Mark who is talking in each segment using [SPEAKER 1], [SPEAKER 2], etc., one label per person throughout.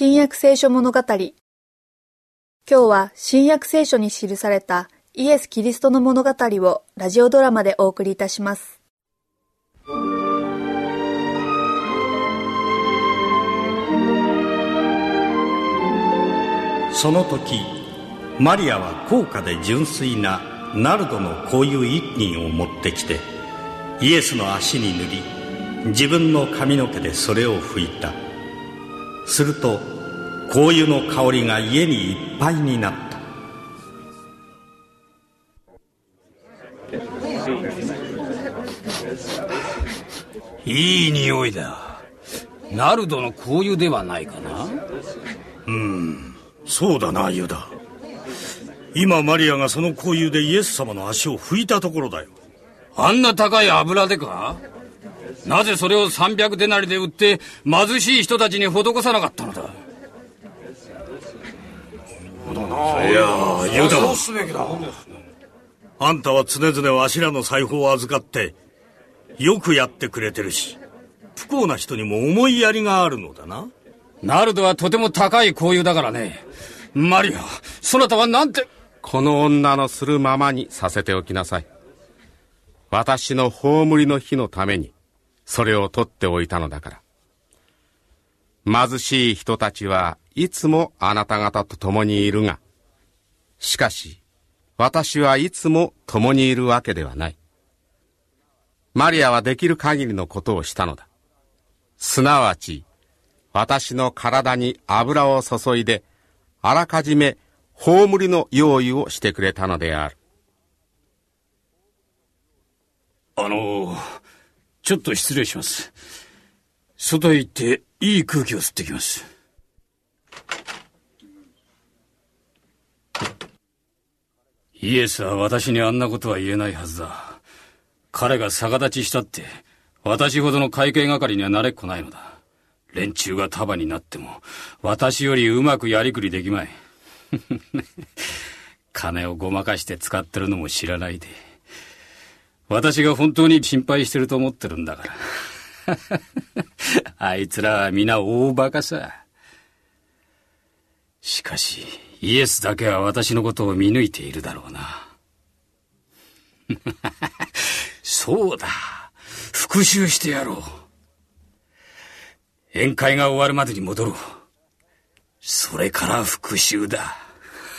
[SPEAKER 1] 新約聖書物語。今日は新約聖書に記されたイエス・キリストの物語をラジオドラマでお送りいたします。
[SPEAKER 2] その時マリアは高価で純粋なナルドの香油一輪を持ってきてイエスの足に塗り自分の髪の毛でそれを拭いた。すると香油の香りが家にいっぱいになった。
[SPEAKER 3] いい匂いだ。ナルドの香油ではないかな。
[SPEAKER 4] うん。そうだなユダ。今マリアがその香油でイエス様の足を拭いたところだよ。
[SPEAKER 3] あんな高い油でか？なぜそれを300デナリで売って貧しい人たちに施さなかったのだ?
[SPEAKER 4] いやユダ
[SPEAKER 3] そうすべきだ。
[SPEAKER 4] あんたは常々わしらの財宝を預かってよくやってくれてるし不幸な人にも思いやりがあるのだな。
[SPEAKER 3] ナルドはとても高い香油だからね。マリアそなたはなんて。
[SPEAKER 5] この女のするままにさせておきなさい。私の葬りの日のためにそれを取っておいたのだから。貧しい人たちはいつもあなた方と共にいるがしかし私はいつも共にいるわけではない。マリアはできる限りのことをしたのだ。すなわち私の体に油を注いであらかじめ葬りの用意をしてくれたのである。
[SPEAKER 3] あのちょっと失礼します。外へ行っていい空気を吸ってきます。イエスは私にあんなことは言えないはずだ。彼が逆立ちしたって私ほどの会計係にはなれっこないのだ。連中が束になっても私よりうまくやりくりできまい。金をごまかして使ってるのも知らないで私が本当に心配してると思ってるんだから。あいつらは皆大馬鹿さ。しかしイエスだけは私のことを見抜いているだろうな。そうだ。復讐してやろう。宴会が終わるまでに戻ろう。それから復讐だ。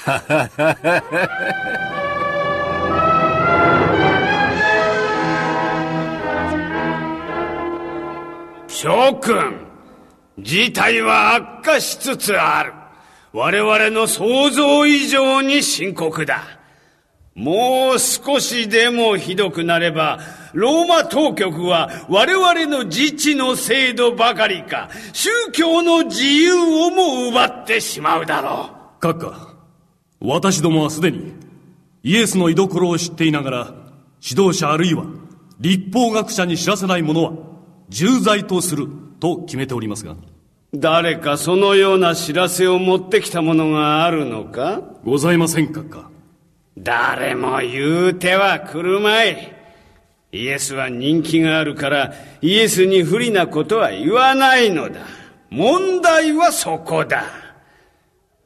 [SPEAKER 6] 諸君。事態は悪化しつつある。我々の想像以上に深刻だ。もう少しでもひどくなればローマ当局は我々の自治の制度ばかりか宗教の自由をも奪ってしまうだろ
[SPEAKER 7] う。閣下私どもはすでにイエスの居所を知っていながら指導者あるいは立法学者に知らせない者は重罪とすると決めておりますが。
[SPEAKER 6] 誰かそのような知らせを持ってきたものがあるのか？
[SPEAKER 7] ございません閣下
[SPEAKER 6] 誰も言うては来るまい。イエスは人気があるからイエスに不利なことは言わないのだ。問題はそこだ。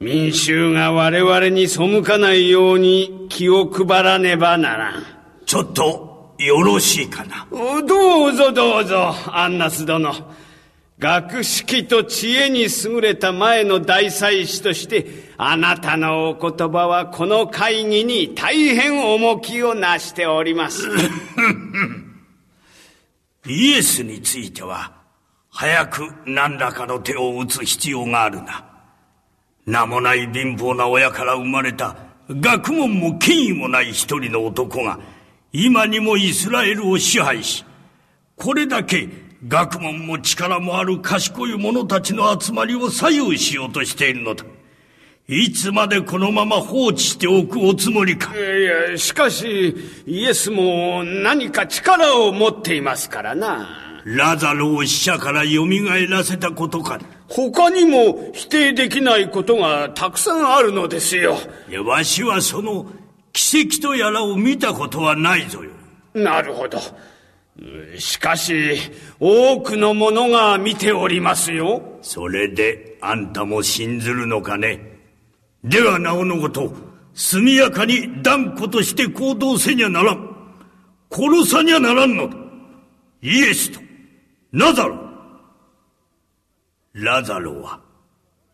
[SPEAKER 6] 民衆が我々に背かないように気を配らねばならん。
[SPEAKER 4] ちょっとよろしいかな？
[SPEAKER 6] どうぞどうぞ。アンナス殿学識と知恵に優れた前の大祭司としてあなたのお言葉はこの会議に大変重きをなしております。
[SPEAKER 4] イエスについては早く何らかの手を打つ必要があるな。名もない貧乏な親から生まれた学問も権威もない一人の男が今にもイスラエルを支配しこれだけ学問も力もある賢い者たちの集まりを左右しようとしているのだ。いつまでこのまま放置しておくおつもりか。
[SPEAKER 6] いや、しかし、イエスも何か力を持っていますからな。
[SPEAKER 4] ラザロを死者から蘇らせたことか。
[SPEAKER 6] 他にも否定できないことがたくさんあるのですよ。
[SPEAKER 4] いや、わしはその奇跡とやらを見たことはないぞよ。
[SPEAKER 6] なるほど。しかし、多くの者が見ておりますよ。
[SPEAKER 4] それで、あんたも信ずるのかね？ではなおのこと、速やかに断固として行動せにゃならん。殺さにゃならんのだ。イエスと、ラザロ。ラザロは、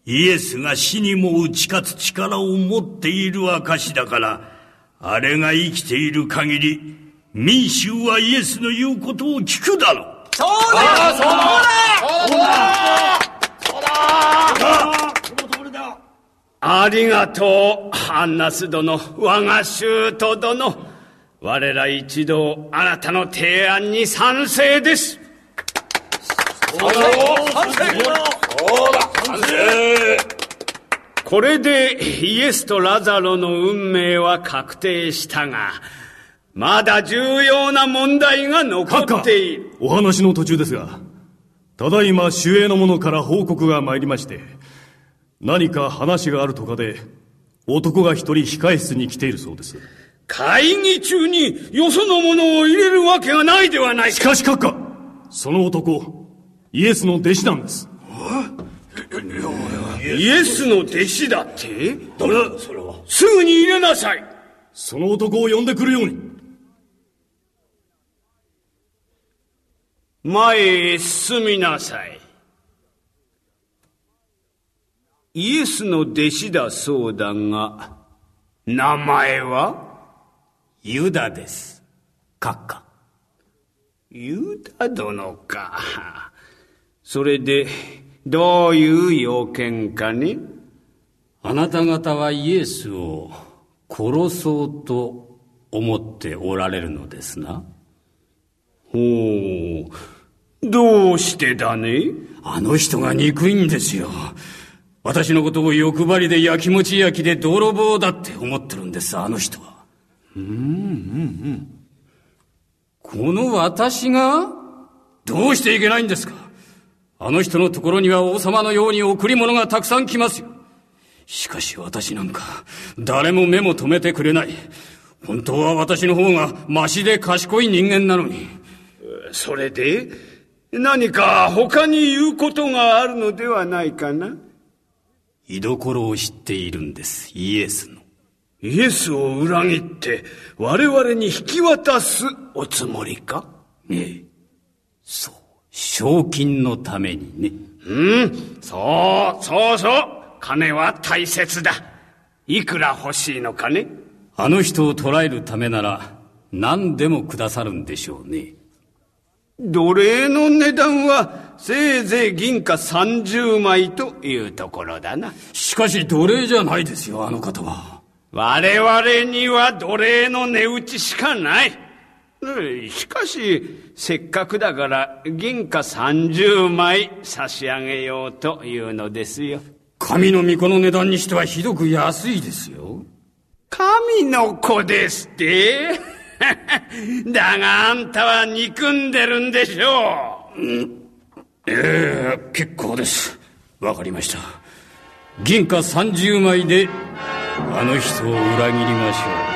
[SPEAKER 4] イエスが死にも打ち勝つ力を持っている証だから、あれが生きている限り、民衆はイエスの言うことを聞くだろう。
[SPEAKER 8] そうだそうだそうだ
[SPEAKER 6] そうだありがとう、アンナス殿、我が舅殿。我ら一同、あなたの提案に賛成です。
[SPEAKER 8] そうだ賛成そうだ賛成
[SPEAKER 6] これでイエスとラザロの運命は確定したが、まだ重要な問題が残っている。
[SPEAKER 7] お話の途中ですが、ただいま守衛の者から報告が参りまして、何か話があるとかで、男が一人控室に来ているそうです。
[SPEAKER 6] 会議中によその者を入れるわけがないではないか。
[SPEAKER 7] しかし閣下、その男、イエスの弟子なんです。
[SPEAKER 6] イエスの弟子だって？誰だ？それは。すぐに入れなさい。
[SPEAKER 7] その男を呼んでくるように。
[SPEAKER 6] 前へ進みなさい。イエスの弟子だそうだが、名前は？
[SPEAKER 4] ユダです。閣下。
[SPEAKER 6] ユダ殿か。それで、どういう要件かね
[SPEAKER 3] あなた方はイエスを殺そうと思っておられるのですな。
[SPEAKER 6] ほう。どうしてだね？
[SPEAKER 3] あの人が憎いんですよ。私のことを欲張りで焼きもち焼きで泥棒だって思ってるんです、あの人は。うんうんうん。この私がどうしていけないんですか？あの人のところには王様のように贈り物がたくさん来ますよ。しかし私なんか、誰も目も止めてくれない。本当は私の方がマシで賢い人間なのに。
[SPEAKER 6] それで何か他に言うことがあるのではないかな？
[SPEAKER 3] 居所を知っているんです、イエスの。
[SPEAKER 6] イエスを裏切って我々に引き渡すおつもりか？
[SPEAKER 3] ええ。そう。賞金のためにね。
[SPEAKER 6] うん、そう、そうそう。金は大切だ。いくら欲しいのかね
[SPEAKER 3] あの人を捕らえるためなら何でもくださるんでしょうね。
[SPEAKER 6] 奴隷の値段はせいぜい銀貨30枚というところだな。
[SPEAKER 3] しかし奴隷じゃないですよ、あの方は。
[SPEAKER 6] 我々には奴隷の値打ちしかない。しかし、せっかくだから銀貨30枚差し上げようというのですよ。
[SPEAKER 3] 神の御子の値段にしてはひどく安いですよ。
[SPEAKER 6] 神の子ですって？だがあんたは憎んでるんでしょう。うん、
[SPEAKER 3] ええー、結構です。わかりました。銀貨30枚であの人を裏切りましょう。